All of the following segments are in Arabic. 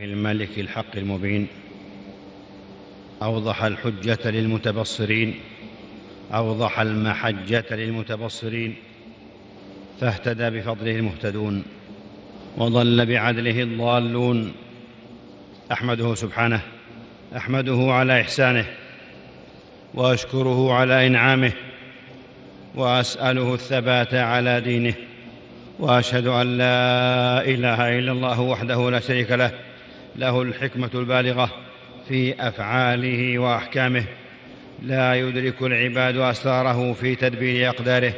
الملك الحق المبين. أوضح الحجة للمتبصرين. أوضح المحجة للمتبصرين. فاهتدى بفضله المهتدون. وضل بعدله الضالون. أحمده سبحانه. أحمده على إحسانه. وأشكره على إنعامه. وأسأله الثبات على دينه. وأشهد أن لا إله إلا الله وحده لا شريك له. له الحكمة البالغة في أفعاله وأحكامه. لا يدرك العباد أسراره في تدبير أقداره.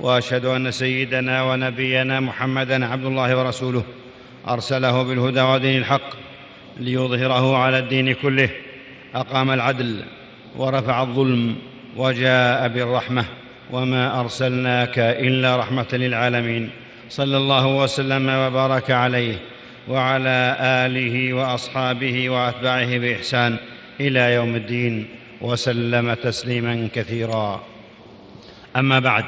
وأشهد أن سيدنا ونبينا محمدا عبد الله ورسوله أرسله بالهدى ودين الحق ليظهره على الدين كله. أقام العدل ورفع الظلم وجاء بالرحمة. وما أرسلناك إلا رحمة للعالمين. صلى الله وسلم وبارك عليه. وعلى آله وأصحابه وأتباعه بإحسان إلى يوم الدين وسلم تسليما كثيرا. أما بعد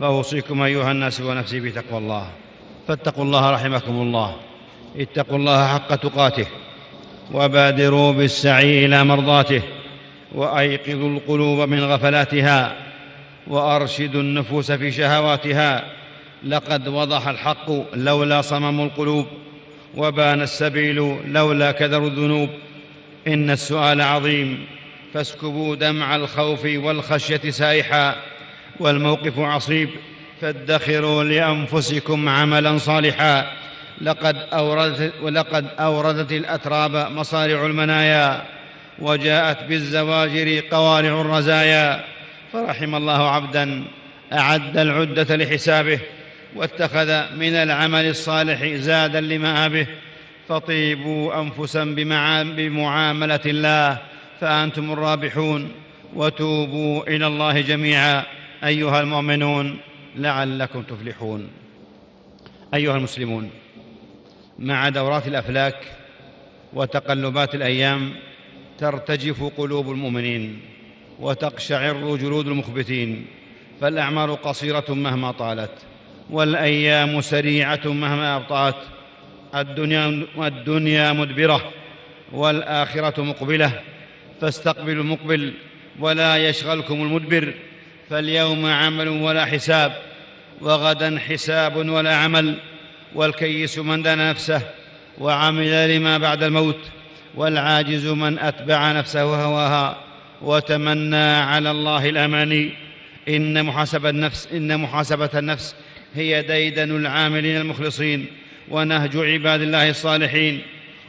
فأوصيكم أيها الناس ونفسي بتقوى الله. فاتقوا الله رحمكم الله. اتقوا الله حق تقاته. وبادروا بالسعي إلى مرضاته. وأيقظوا القلوب من غفلاتها. وأرشدوا النفوس في شهواتها. لقد وضح الحق لولا صمم القلوب وبان السبيل لولا كدر الذنوب. إن السؤال عظيم فاسكبوا دمع الخوف والخشية سائحا والموقف عصيب فادخروا لأنفسكم عملا صالحا. لقد أوردت, ولقد أوردت الأتراب مصارع المنايا وجاءت بالزواجر قوارع الرزايا. فرحم الله عبدا أعد العدة لحسابه. واتخذ من العمل الصالح زادا لمآبه فطيبوا أنفسا بمعاملة الله فأنتم الرابحون وتوبوا إلى الله جميعا أيها المؤمنون لعلكم تفلحون. أيها المسلمون مع دورات الأفلاك وتقلبات الأيام ترتجف قلوب المؤمنين وتقشعر جلود المخبتين فالأعمار قصيرة مهما طالت. والأيام سريعة مهما أبطأت. الدنيا, الدنيا مدبرة والآخرة مقبلة. فاستقبلوا المقبل ولا يشغلكم المدبر. فاليوم عمل ولا حساب وغدا حساب ولا عمل. والكيس من دان نفسه وعمل لما بعد الموت. والعاجز من أتبع نفسه هواها. وتمنى على الله الأماني. إن محاسبه النفس إن محاسبة النفس هي ديدن العاملين المخلصين ونهج عباد الله الصالحين.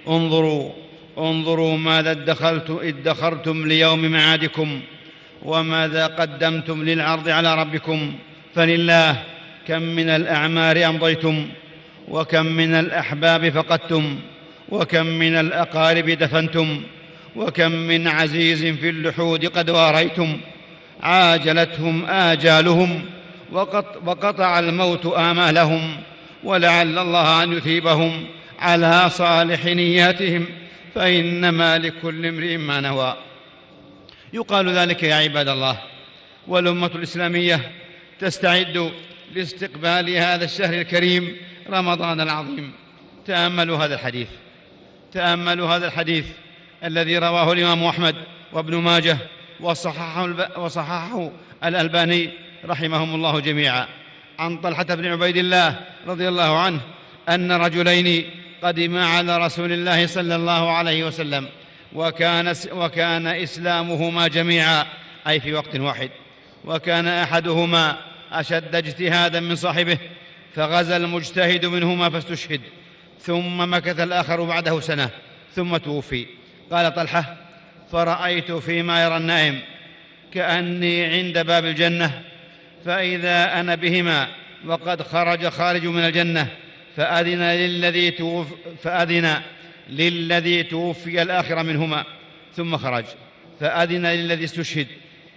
انظروا انظروا ماذا ادخلت ادخرتم ليوم معادكم وماذا قدمتم للعرض على ربكم. فلله كم من الأعمار أمضيتم وكم من الأحباب فقدتم وكم من الأقارب دفنتم وكم من عزيز في اللحود قد واريتم. عاجلتهم آجالهم وقطع الموت آمالهم ولعل الله أن يثيبهم على صالح نياتهم فانما لكل امرئ ما نوى. يقال ذلك يا عباد الله. والأمة الإسلامية تستعد لاستقبال هذا الشهر الكريم رمضان العظيم. تأملوا هذا الحديث. تأملوا هذا الحديث الذي رواه الإمام أحمد وابن ماجه وصححه, وصححه الألباني رحمهم الله جميعا. عن طلحة بن عبيد الله رضي الله عنه أن رجلين قدما على رسول الله صلى الله عليه وسلم وكان, وكان إسلامهما جميعا أي في وقت واحد. وكان أحدهما أشد اجتهادا من صاحبه فغزا المجتهد منهما فاستشهد ثم مكث الآخر بعده سنة ثم توفي. قال طلحة فرأيت فيما يرى النائم كأني عند باب الجنة فإذا أنا بهما وقد خرج خارج من الجنة فأذن للذي توف فأذن للذي توفي الآخر منهما ثم خرج. فأذن للذي استشهد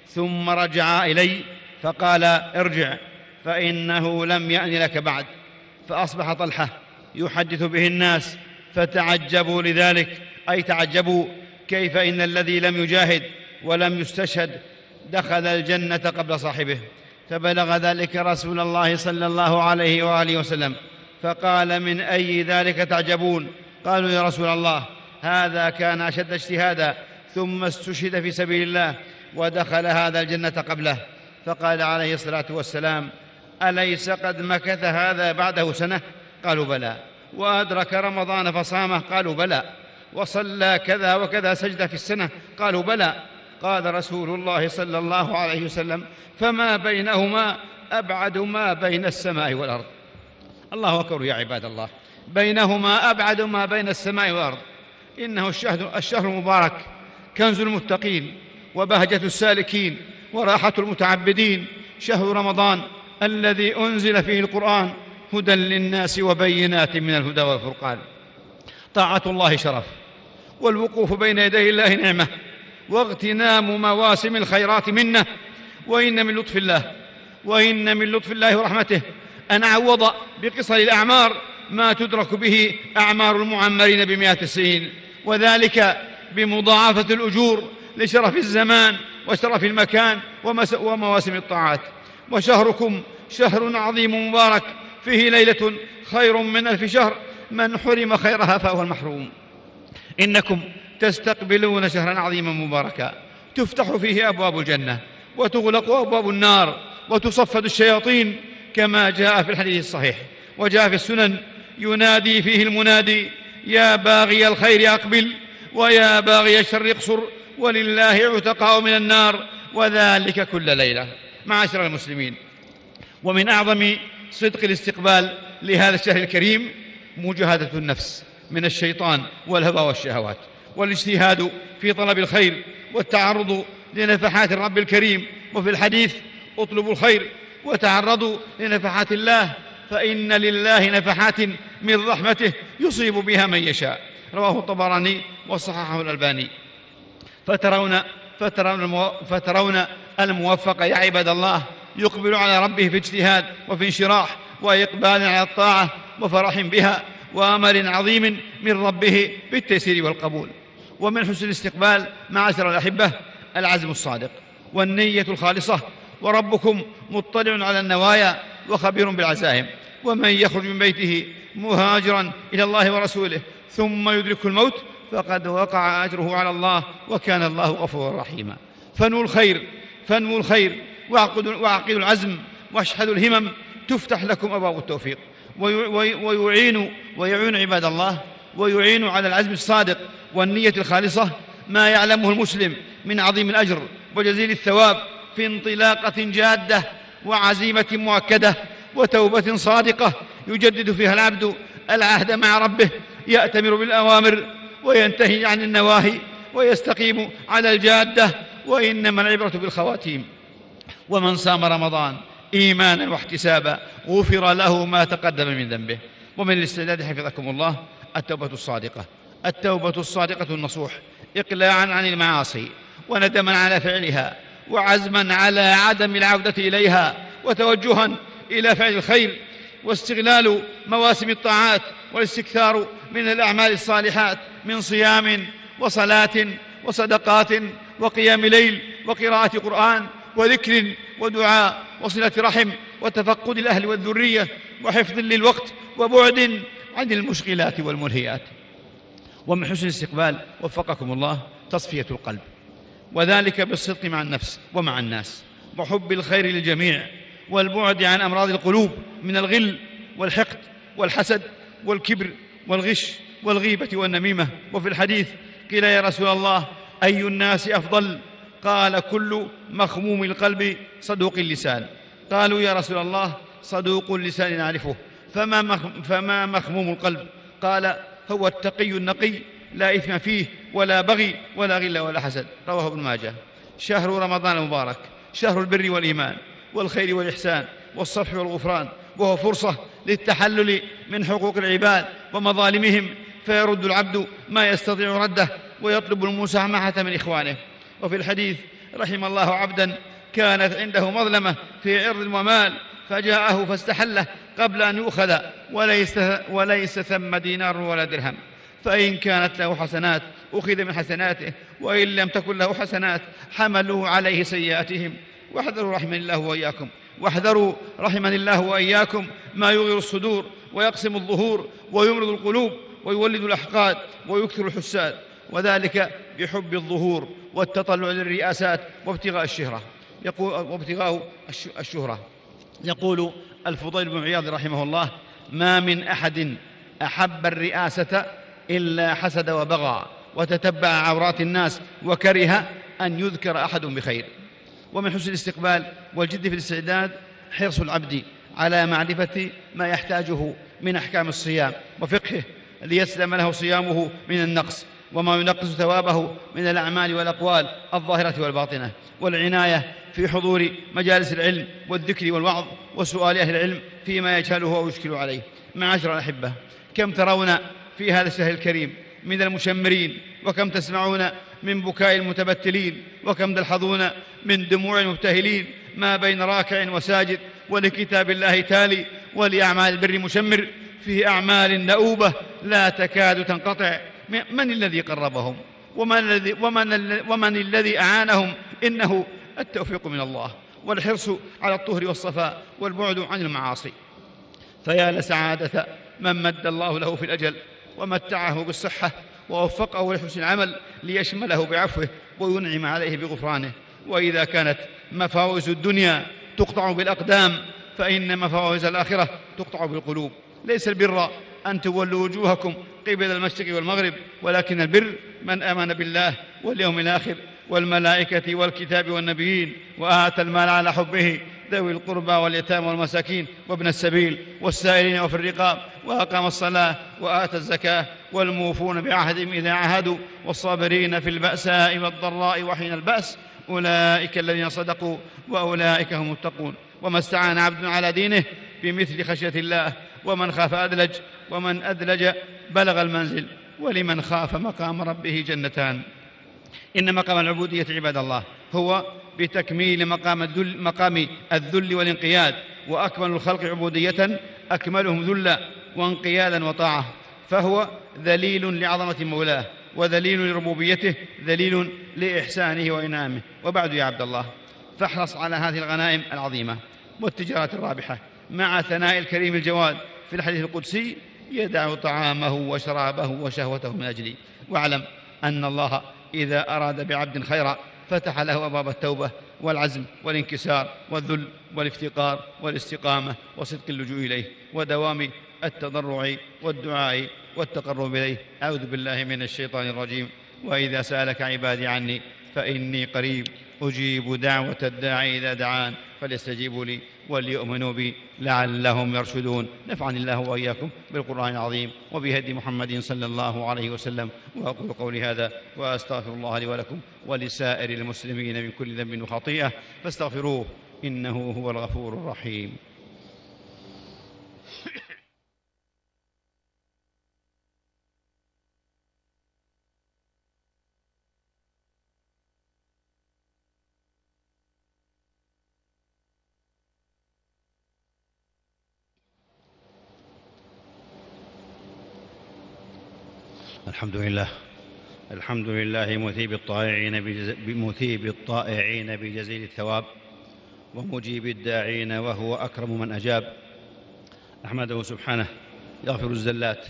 ثم رجع إلي فقال ارجع فإنه لم يأن لك بعد. فأصبح طلحة يحدث به الناس فتعجبوا لذلك. أي تعجبوا؟ كيف إن الذي لم يجاهد ولم يستشهد دخل الجنة قبل صاحبه. فبلغ ذلك رسول الله صلى الله عليه وآله وسلم. فقال من أي ذلك تعجبون؟ قالوا يا رسول الله هذا كان أشد اجتهادا ثم استشهد في سبيل الله ودخل هذا الجنة قبله. فقال عليه الصلاة والسلام أليس قد مكث هذا بعده سنة؟ قالوا بلى. وأدرك رمضان فصامه؟ قالوا بلى. وصلى كذا وكذا سجدة في السنة؟ قالوا بلى. قال رسول الله صلى الله عليه وسلم فما بينهما أبعد ما بين السماء والأرض. الله أكبر يا عباد الله. بينهما أبعد ما بين السماء والأرض. إنه الشهر, الشهر المبارك كنز المتقين وبهجة السالكين وراحة المتعبدين شهر رمضان الذي أنزل فيه القرآن هدى للناس وبينات من الهدى والفرقان. طاعة الله شرف والوقوف بين يدي الله نعمة واغتنام مواسم الخيرات منه وإن من لطف الله وإن من لطف الله ورحمته. أن عوض بقصر الأعمار ما تدرك به أعمار المعمرين بمئات السنين وذلك بمضاعفة الأجور لشرف الزمان وشرف المكان ومواسم الطاعات. وشهركم شهر عظيم مبارك فيه ليلة خير من ألف شهر من حرم خيرها فهو المحروم. إنكم تستقبلون شهرا عظيما مباركا. تفتح فيه أبواب الجنة وتغلق أبواب النار وتصفد الشياطين كما جاء في الحديث الصحيح. وجاء في السنن ينادي فيه المنادي يا باغي الخير أقبل ويا باغي الشر اقصر ولله عتقاء من النار وذلك كل ليلة. معاشر المسلمين ومن أعظم صدق الاستقبال لهذا الشهر الكريم مجاهدة النفس من الشيطان والهوى والشهوات. والاجتهاد في طلب الخير والتعرض لنفحات الرب الكريم. وفي الحديث اطلبوا الخير وتعرضوا لنفحات الله فإن لله نفحات من رحمته يصيب بها من يشاء. رواه الطبراني وصححه الألباني. فترون فترون, فترون الموفق يا عباد الله يقبل على ربه في اجتهاد وفي انشراح وإقبال على الطاعة وفرح بها وأمل عظيم من ربه بالتيسير والقبول. ومن حسن الاستقبال معاشر الأحبة العزم الصادق والنية الخالصة وربكم مطلع على النوايا وخبير بالعزائم ومن يخرج من بيته مهاجرا إلى الله ورسوله ثم يدركه الموت فقد وقع أجره على الله وكان الله غفورا رحيما. فنوا الخير فنوا الخير واعقدوا العزم واشحذوا الهمم تفتح لكم أبواب التوفيق ويعين ويعين عباد الله ويعين على العزم الصادق والنية الخالصة ما يعلمه المسلم من عظيم الأجر وجزيل الثواب في انطلاقة جادة وعزيمة مؤكدة وتوبة صادقة يجدد فيها العبد العهد مع ربه يأتمر بالأوامر وينتهي عن النواهي ويستقيم على الجادة وإنما العبرة بالخواتيم. ومن صام رمضان إيمانا واحتسابا غفر له ما تقدم من ذنبه. ومن الاستعداد حفظكم الله التوبة الصادقة. التوبة الصادقة النصوح. اقلاعا عن المعاصي وندما على فعلها وعزما على عدم العودة إليها وتوجها إلى فعل الخير واستغلال مواسم الطاعات والاستكثار من الأعمال الصالحات من صيام وصلاة وصدقات وقيام ليل وقراءة قرآن وذكر ودعاء وصلة رحم وتفقد الأهل والذرية وحفظ للوقت وبعد عن المشغلات والملهيات. ومن حسن الاستقبال وفقكم الله تصفية القلب. وذلك بالصدق مع النفس ومع الناس وحب الخير للجميع والبعد عن أمراض القلوب من الغل والحقد والحسد والكبر والغش والغيبة والنميمة. وفي الحديث قيل يا رسول الله أي الناس أفضل؟ قال كل مخموم القلب صدوق اللسان. قالوا يا رسول الله صدوق اللسان نعرفه. فما مخموم القلب؟ قال هو التقي النقي لا إثم فيه ولا بغي ولا غل ولا حسد. رواه ابن ماجه. شهر رمضان المبارك شهر البر والإيمان والخير والإحسان والصفح والغفران وهو فرصة للتحلل من حقوق العباد ومظالمهم فيرد العبد ما يستطيع رده ويطلب المسامحة من إخوانه. وفي الحديث رحم الله عبدا كانت عنده مظلمة في عرض ومال فجاءه فاستحله قبل أن يؤخذ وليس, وليس ثم دينار ولا درهم. فإن كانت له حسنات أخذ من حسناته وإن لم تكن له حسنات حملوا عليه سيئاتهم. واحذروا رحمني الله وإياكم. واحذروا رحمني الله وإياكم ما يغير الصدور ويقسم الظهور ويمرض القلوب ويولد الأحقاد ويكثر الحساد. وذلك بحب الظهور والتطلع للرئاسات وابتغاء الشهرة. يقول وابتغاء الشهرة. يقول الفضيل بن عياض رحمه الله ما من أحد أحب الرئاسة إلا حسد وبغى وتتبع عورات الناس وكره أن يذكر أحد بخير. ومن حسن الاستقبال والجد في الاستعداد حرص العبد على معرفة ما يحتاجه من أحكام الصيام وفقهه ليسلم له صيامه من النقص. وما ينقص ثوابه من الأعمال والأقوال الظاهرة والباطنة. والعناية في حضور مجالس العلم والذكر والوعظ وسؤال أهل العلم فيما يجهله أو يشكل عليه. معاشر الأحبة كم ترون في هذا الشهر الكريم من المشمرين؟ وكم تسمعون من بكاء المتبتلين؟ وكم تلحظون من دموع المبتهلين؟ ما بين راكع وساجد ولكتاب الله تالي ولأعمال البر مشمر فيه أعمال نؤوبة لا تكاد تنقطع. من الذي قربهم؟ ومن الذي, ومن, ومن الذي أعانهم؟ إنه التوفيق من الله والحرص على الطهر والصفاء والبعد عن المعاصي. فيا لسعادة من مد الله له في الأجل ومتعه بالصحة ووفقه لحسن العمل ليشمله بعفوه وينعم عليه بغفرانه. وإذا كانت مفاوز الدنيا تقطع بالأقدام فإن مفاوز الآخرة تقطع بالقلوب. ليس البر أن تولوا وجوهكم قبل المشرق والمغرب ولكن البر من آمن بالله واليوم الآخر والملائكة والكتاب والنبيين وآتى المال على حبه ذوي القربى واليتامى والمساكين وابن السبيل والسائلين وفي الرقاب وأقام الصلاة وآتى الزكاة والموفون بعهدهم إذا عهدوا والصابرين في البأساء والضراء وحين البأس أولئك الذين صدقوا وأولئك هم المتقون. وما استعان عبد على دينه بمثل خشية الله ومن خاف أدلج ومن أدلج بلغ المنزل ولمن خاف مقام ربه جنتان. إن مقام العبودية عباد الله هو بتكميل مقام الذل, مقام الذل والانقياد وأكمل الخلق عبودية أكملهم ذلا وانقيادا وطاعة. فهو ذليل لعظمة مولاه وذليل لربوبيته ذليل لإحسانه وإنعامه. وبعد يا عبد الله فاحرص على هذه الغنائم العظيمة والتجارة الرابحة مع ثناء الكريم الجواد في الحديث القدسي يدع طعامه وشرابه وشهوته من أجلي. واعلم أن الله إذا أراد بعبد خيرا فتح له أبواب التوبة والعزم والانكسار والذل والافتقار والاستقامة وصدق اللجوء إليه ودوام التضرع والدعاء والتقرب إليه. أعوذ بالله من الشيطان الرجيم. وإذا سألك عبادي عني فإني قريب أجيب دعوة الداعي إذا دعان فليستجيبوا لي. وليؤمنوا بي لعلهم يرشدون. نفعني الله وإياكم بالقرآن العظيم وبهدي محمد صلى الله عليه وسلم. وأقول قولي هذا وأستغفر الله لي ولكم ولسائر المسلمين من كل ذنب وخطيئة. فاستغفروه إنه هو الغفور الرحيم الحمد لله الحمد لله مثيب الطائعين بمثيب الطائعين بجزيل الثواب ومجيب الداعين وهو أكرم من أجاب. أحمده سبحانه يغفر الزلات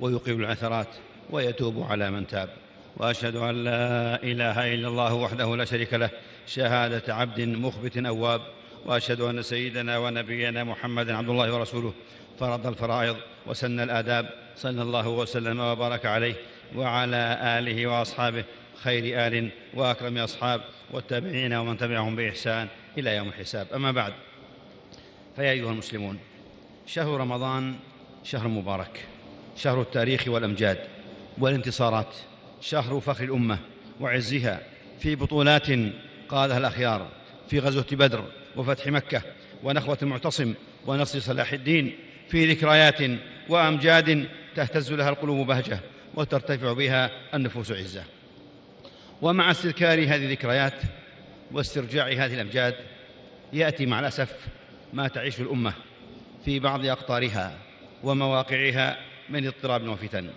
ويقيم العثرات ويتوب على من تاب. وأشهد أن لا إله إلا الله وحده لا شريك له شهادة عبد مخبت أواب. وأشهد أن سيدنا ونبينا محمدا عبد الله ورسوله فرض الفرائض وسن الآداب صلى الله وسلم وبارك عليه. وعلى آله وأصحابه خير آل وأكرم أصحاب والتابعين ومن تبعهم بإحسان إلى يوم الحساب. أما بعد فيا أيها المسلمون شهر رمضان شهر مبارك شهر التاريخ والأمجاد والانتصارات شهر فخر الأمة وعزها في بطولات قادها الأخيار في غزوة بدر وفتح مكة ونخوة المعتصم ونصر صلاح الدين في ذكريات وأمجاد تهتز لها القلوب بهجة. وترتفع بها النفوس عزة. ومع استذكار هذه الذكريات واسترجاع هذه الأمجاد يأتي مع الأسف ما تعيش الأمة في بعض أقطارها ومواقعها من اضطراب وفتن.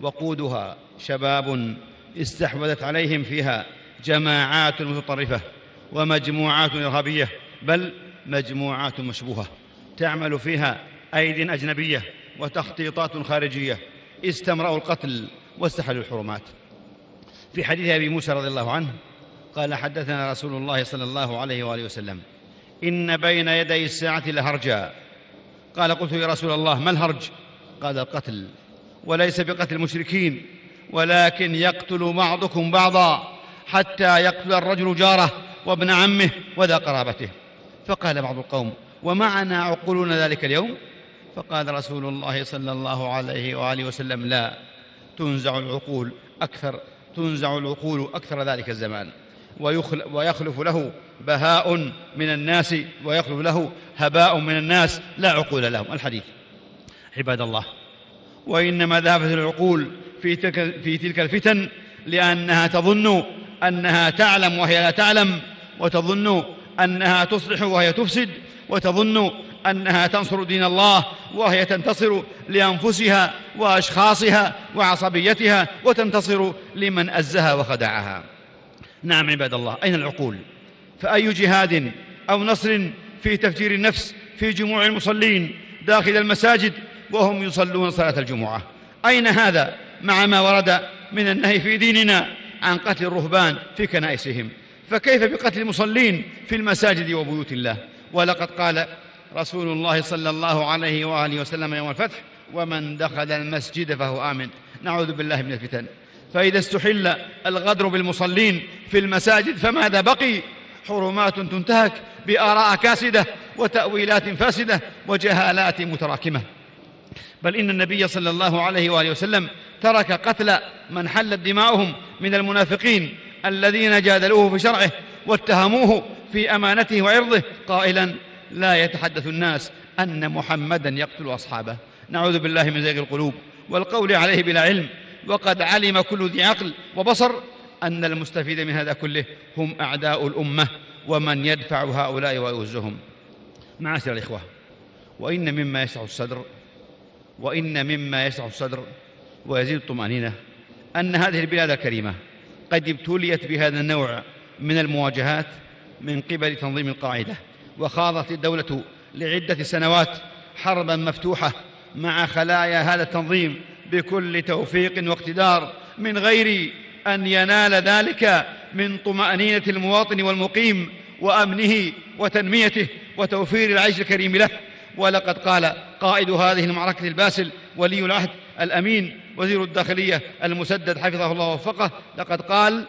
وقودها شباب استحوذت عليهم فيها جماعات متطرفة ومجموعات إرهابية بل مجموعات مشبوهة تعمل فيها أيد أجنبية وتخطيطات خارجية استمرأوا القتل واستحلوا الحرمات. في حديث أبي موسى رضي الله عنه قال حدثنا رسول الله صلى الله عليه وآله وسلم إن بين يدي الساعة لهرجا. قال قلت يا رسول الله ما الهرج؟ قال القتل. وليس بقتل المشركين ولكن يقتل بعضكم بعضا حتى يقتل الرجل جاره وابن عمه وذا قرابته. فقال بعض القوم ومعنا عقولنا ذلك اليوم؟ فقال رسول الله صلى الله عليه وآله وسلم لا تنزع العقول أكثر تنزع العقول أكثر ذلك الزمان. ويخلف له بهاء من الناس ويخلف له هباء من الناس لا عقول لهم. الحديث. عباد الله. وإنما ذهبت العقول في تلك, في تلك الفتن لأنها تظن أنها تعلم وهي لا تعلم وتظن أنها تصلح وهي تفسد وتظن أنها تنصر دين الله وهي تنتصر لأنفسها وأشخاصها وعصبيتها وتنتصر لمن أزها وخدعها. نعم عباد الله أين العقول؟ فأي جهاد أو نصر في تفجير النفس في جموع المصلين داخل المساجد وهم يصلون صلاة الجمعة؟ أين هذا مع ما ورد من النهي في ديننا عن قتل الرهبان في كنائسهم؟ فكيف بقتل المصلين في المساجد وبيوت الله؟ ولقد قال رسول الله صلى الله عليه وآله وسلم يوم الفتح ومن دخل المسجد فهو آمن. نعوذ بالله من الفتن. فإذا استحل الغدر بالمصلين في المساجد فماذا بقي؟ حرمات تنتهك بآراء كاسدة وتأويلات فاسدة وجهالات متراكمة. بل إن النبي صلى الله عليه وآله وسلم ترك قتل من حلت دماؤهم من المنافقين الذين جادلوه في شرعه واتهموه في أمانته وعرضه قائلا لا يتحدث الناس أن محمدا يقتل أصحابه. نعوذ بالله من زيغ القلوب والقول عليه بلا علم. وقد علم كل ذي عقل وبصر أن المستفيد من هذا كله هم أعداء الأمة ومن يدفع هؤلاء ويوزهم معاشر الإخوة وإن مما يشرح الصدر وإن مما يشرح الصدر ويزيد الطمأنينة أن هذه البلاد الكريمة قد ابتليت بهذا النوع من المواجهات من قبل تنظيم القاعدة. وخاضت الدولة لعدة سنوات حربا مفتوحة مع خلايا هذا التنظيم بكل توفيق واقتدار من غير أن ينال ذلك من طمأنينة المواطن والمقيم وأمنه وتنميته وتوفير العيش الكريم له. ولقد قال قائد هذه المعركة الباسل ولي العهد الأمين وزير الداخلية المسدد حفظه الله ووفقه لقد قال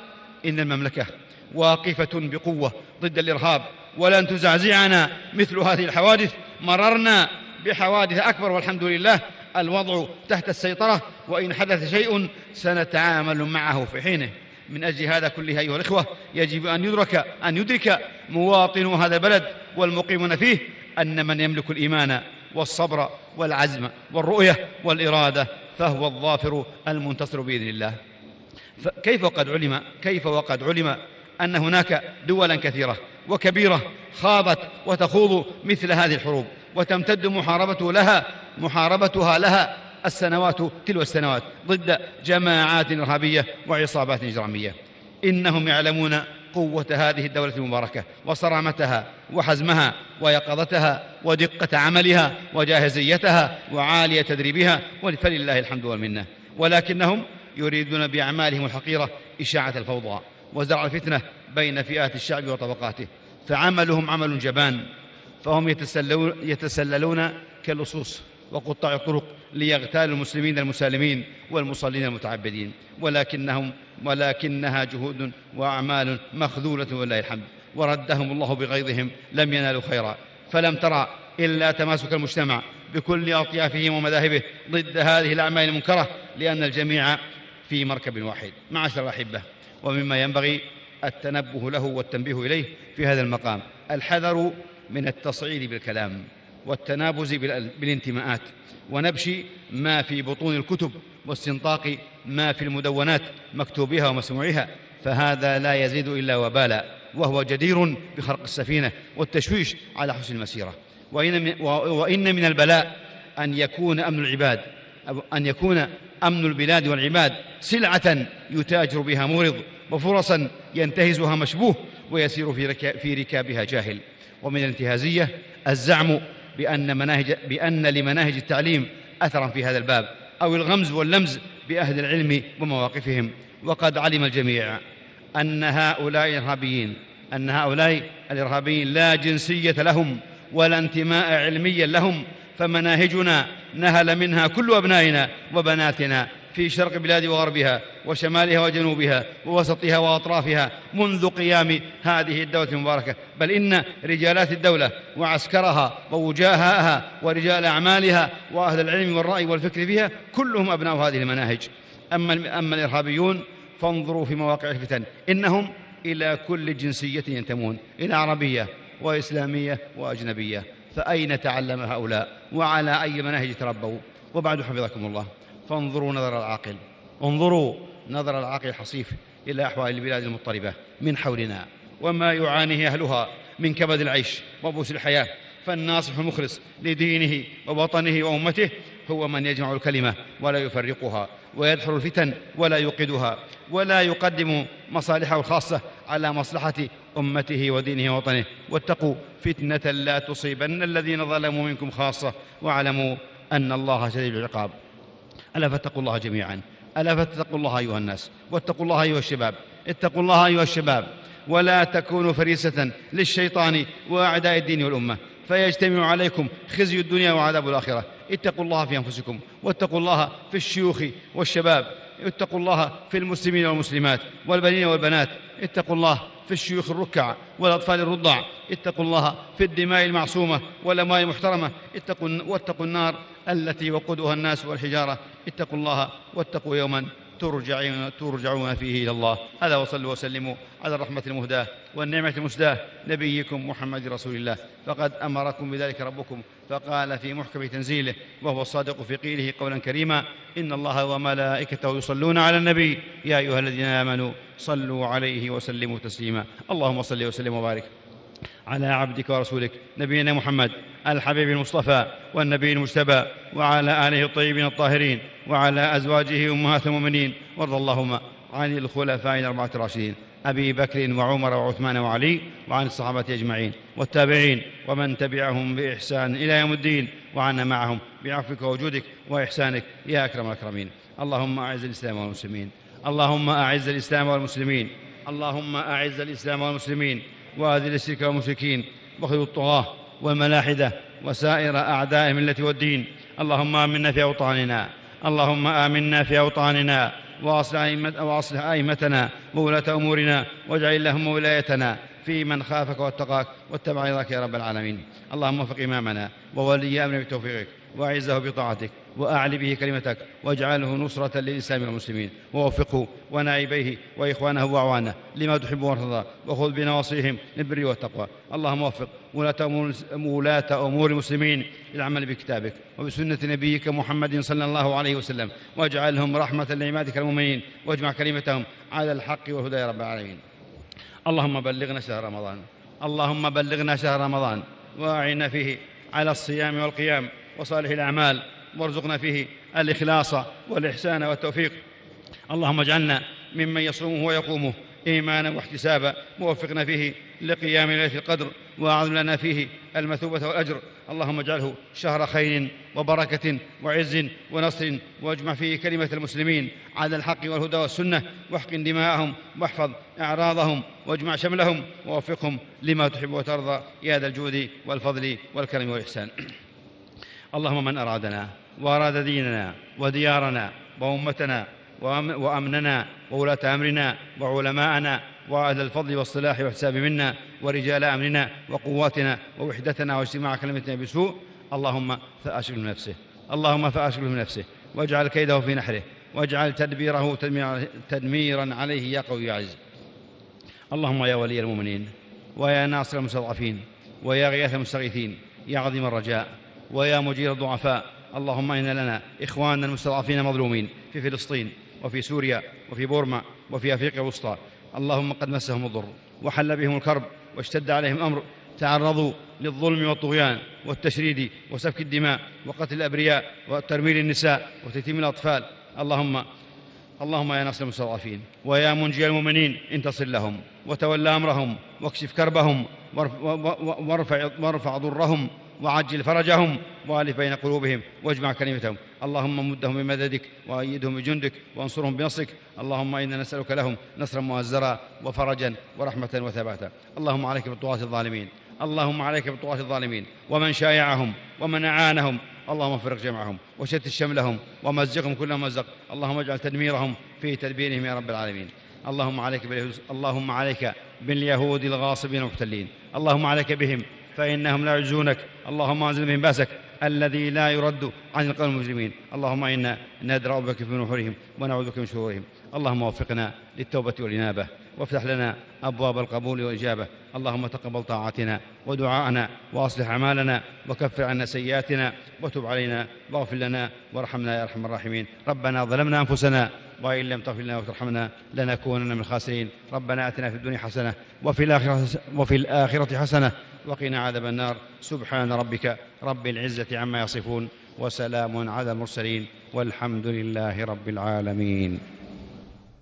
إن المملكة واقفة بقوة ضد الإرهاب ولن تزعزعنا مثل هذه الحوادث. مررنا بحوادث أكبر والحمد لله. الوضع تحت السيطرة وإن حدث شيء سنتعامل معه في حينه. من أجل هذا كله أيها الإخوة يجب أن يدرك أن يدرك مواطنو هذا البلد والمقيمون فيه أن من يملك الإيمان والصبر والعزم والرؤية والإرادة فهو الظافر المنتصر بإذن الله. كيف وقد علم؟ كيف وقد علم؟ أن هناك دولا كثيرة وكبيرة خاضت وتخوض مثل هذه الحروب وتمتد محاربته لها محاربتها لها السنوات تلو السنوات ضد جماعات إرهابية وعصابات إجرامية. إنهم يعلمون قوة هذه الدولة المباركة وصرامتها وحزمها ويقظتها ودقة عملها وجاهزيتها وعالية تدريبها فلله الحمد والمنة. ولكنهم يريدون بأعمالهم الحقيرة إشاعة الفوضى. وزرع الفتنة بين فئات الشعب وطبقاته. فعملهم عمل جبان فهم يتسللون, كاللصوص وقطاع الطرق ليغتالوا المسلمين المسالمين والمصلين المتعبدين. ولكنهم ولكنها جهود وأعمال مخذولة ولله الحمد. وردهم الله بغيظهم لم ينالوا خيرا. فلم ترى إلا تماسك المجتمع بكل اطيافه ومذاهبه ضد هذه الأعمال المنكرة لأن الجميع في مركب واحد. معاشر الأحبة. ومما ينبغي التنبه له والتنبيه إليه في هذا المقام. الحذر من التصعيد بالكلام والتنابز بالانتماءات ونبش ما في بطون الكتب واستنطاق ما في المدونات مكتوبها ومسموعها فهذا لا يزيد إلا وبالا وهو جدير بخرق السفينة والتشويش على حسن من, وإن من البلاء أن يكون أمن العباد أن يكون أمن البلاد والعباد سلعة يتاجر بها مورض وفرصا ينتهزها مشبوه ويسير في ركابها جاهل. ومن الانتهازية الزعم بأن, مناهج بأن لمناهج التعليم أثرا في هذا الباب أو الغمز واللمز بأهل العلم ومواقفهم. وقد علم الجميع أن هؤلاء الإرهابيين أن هؤلاء الإرهابيين لا جنسية لهم ولا انتماء علميا لهم فمناهجنا نهل منها كل أبنائنا وبناتنا في شرق بلاد وغربها وشمالها وجنوبها ووسطها وأطرافها منذ قيام هذه الدولة المباركة. بل إن رجالات الدولة وعسكرها ووجاهها ورجال أعمالها وأهل العلم والرأي والفكر فيها كلهم أبناء هذه المناهج. أما, أما الإرهابيون فانظروا في مواقع الفتن. إنهم إلى كل جنسية ينتمون إلى عربية وإسلامية وأجنبية. فأين تعلم هؤلاء؟ وعلى أي مناهج تربوا؟ وبعد حفظكم الله فانظروا نظر العاقل. انظروا. نظر العاقل الحصيف إلى أحوال البلاد المضطربة من حولنا. وما يعانيه أهلها من كبد العيش وبوس الحياة. فالناصح المخلص لدينه ووطنه وأمته هو من يجمع الكلمة ولا يفرقها ويدحر الفتن ولا يوقدها ولا يقدم مصالحه الخاصة على مصلحة أمته ودينه ووطنه. واتقوا فتنة لا تصيبن الذين ظلموا منكم خاصة. واعلموا أن الله شديد العقاب. ألا فاتقوا الله جميعا. ألا فاتقوا الله أيها الناس. واتقوا الله أيها الشباب. اتقوا الله أيها الشباب. ولا تكونوا فريسة للشيطان وأعداء الدين والأمة. فيجتمع عليكم خزي الدنيا وعذاب الآخرة. اتقوا الله في أنفسكم. واتقوا الله في الشيوخ والشباب. اتقوا الله في المسلمين والمسلمات والبنين والبنات اتقوا الله في الشيوخ الركع والأطفال الرضع اتقوا الله في الدماء المعصومة والأموال المحترمة اتقوا واتقوا النار التي وقودها الناس والحجارة اتقوا الله واتقوا يوما ترجعون, ترجعون فيه إلى الله. هذا وصلوا وسلموا على الرحمة المهداة والنعمة المسداة. نبيكم محمد رسول الله. فقد أمركم بذلك ربكم. فقال في محكم تنزيله وهو الصادق في قيله قولا كريما إن الله وملائكته يصلون على النبي. يا أيها الذين آمنوا صلوا عليه وسلموا تسليما. اللهم صل وسلم وبارك على عبدك ورسولك نبينا محمد الحبيب المصطفى والنبي المجتبى وعلى آله الطيبين الطاهرين. وعلى أزواجه أمهات المؤمنين. وارض اللهم عن الخلفاء الأربعة الراشدين أبي بكر وعمر وعثمان وعلي وعن الصحابة أجمعين والتابعين ومن تبعهم بإحسان إلى يوم الدين. وعنا معهم بعفوك وجودك وإحسانك يا أكرم الأكرمين. اللهم أعز الإسلام والمسلمين. اللهم أعز الإسلام والمسلمين. اللهم أعز الإسلام والمسلمين. وأذل الشرك والمشركين. وخذ الطغاة والملاحدة وسائر أعداء الملة والدين. اللهم آمنا في أوطاننا. اللهم آمنا في أوطاننا وأصلح أئمتنا وولاة أمورنا واجعل اللهم ولايتنا في من خافك واتقاك واتبع رضاك يا رب العالمين. اللهم وفق إمامنا وولي أمرنا بتوفيقك وأعزه بطاعتك. وأعل به كلمتك واجعله نصرة للإسلام والمسلمين ووفقه ونائبيه وإخوانه وأعوانه لما تحب وترضى وخذ بنواصيهم للبر والتقوى. اللهم وفق ولاة أمور, المسلمين للعمل بكتابك وبسنة نبيك محمد صلى الله عليه وسلم واجعلهم رحمة لعبادك المؤمنين واجمع كلمتهم على الحق والهدى يا رب العالمين. اللهم بلغنا شهر رمضان. اللهم بلغنا شهر رمضان. واعنا فيه على الصيام والقيام وصالح الأعمال. وارزقنا فيه الإخلاص والإحسان والتوفيق. اللهم اجعلنا ممن يصومه ويقومه إيمانا واحتسابا ووفقنا فيه لقيام ليلة القدر وأعظم لنا فيه المثوبة والأجر. اللهم اجعله شهر خير وبركة وعز ونصر واجمع فيه كلمة المسلمين على الحق والهدى والسنة واحقن دماءهم واحفظ أعراضهم واجمع شملهم ووفقهم لما تحب وترضى يا ذا الجود والفضل والكرم والإحسان. اللهم من أرادنا وأراد ديننا وديارنا وأمتنا وأمننا وولاة أمرنا وعلماءنا وأهل الفضل والصلاح والحساب منا ورجال أمرنا وقواتنا ووحدتنا واجتماع كلمتنا بسوء اللهم فأشغل من نفسه اللهم فأشغل من نفسه واجعل كيده في نحره واجعل تدبيره تدميرا عليه يا قوي يا عز اللهم يا ولي المؤمنين ويا ناصر المستضعفين ويا غياث المستغيثين يا عظيم الرجاء ويا مجير الضعفاء اللهم إن لنا إخواننا المستضعفين مظلومين في فلسطين وفي سوريا وفي بورما وفي أفريقيا الوسطى. اللهم قد مسهم الضر وحل بهم الكرب واشتد عليهم الأمر. تعرضوا للظلم والطغيان والتشريد وسفك الدماء وقتل الأبرياء وترميل النساء وتتيم الأطفال. اللهم اللهم يا ناصر المستضعفين ويا منجي المؤمنين انتصر لهم وتولى أمرهم واكشف كربهم وارفع, وارفع ضرهم وعجل فرجهم وألف بين قلوبهم واجمع كلمتهم. اللهم مدهم بمددك وأيدهم بجندك وانصرهم بنصرك. اللهم إنا نسألك لهم نصرا مؤزرا وفرجا ورحمة وثباتا. اللهم عليك بالطغاة الظالمين. اللهم عليك بالطغاة الظالمين. ومن شايعهم ومن أعانهم. اللهم فرق جمعهم وشتت شملهم ومزقهم كل مزق. اللهم اجعل تدميرهم في تدبيرهم يا رب العالمين. اللهم عليك اللهم عليك باليهود الغاصبين المحتلين اللهم عليك بهم فإنهم لا يعجزونك اللهم أنزل بهم بأسك. الذي لا يرد عن القوم المجرمين. اللهم إنا ندرأ بك في نحورهم ونعوذ بك من شرورهم. اللهم وفقنا للتوبة والإنابة. وافتح لنا أبواب القبول والإجابة. اللهم تقبل طاعتنا ودعاءنا وأصلح أعمالنا وكفر عنا سيئاتنا وتب علينا واغفر لنا وارحمنا يا أرحم الراحمين. ربنا ظلمنا أنفسنا وإن لم تغفر لنا وترحمنا لنكونن من الخاسرين. ربنا آتنا في الدنيا حسنة وفي الآخرة, وفي الآخرة حسنة وقنا عذاب النار. سبحان ربك رب العزة عما يصفون وسلام على المرسلين والحمد لله رب العالمين.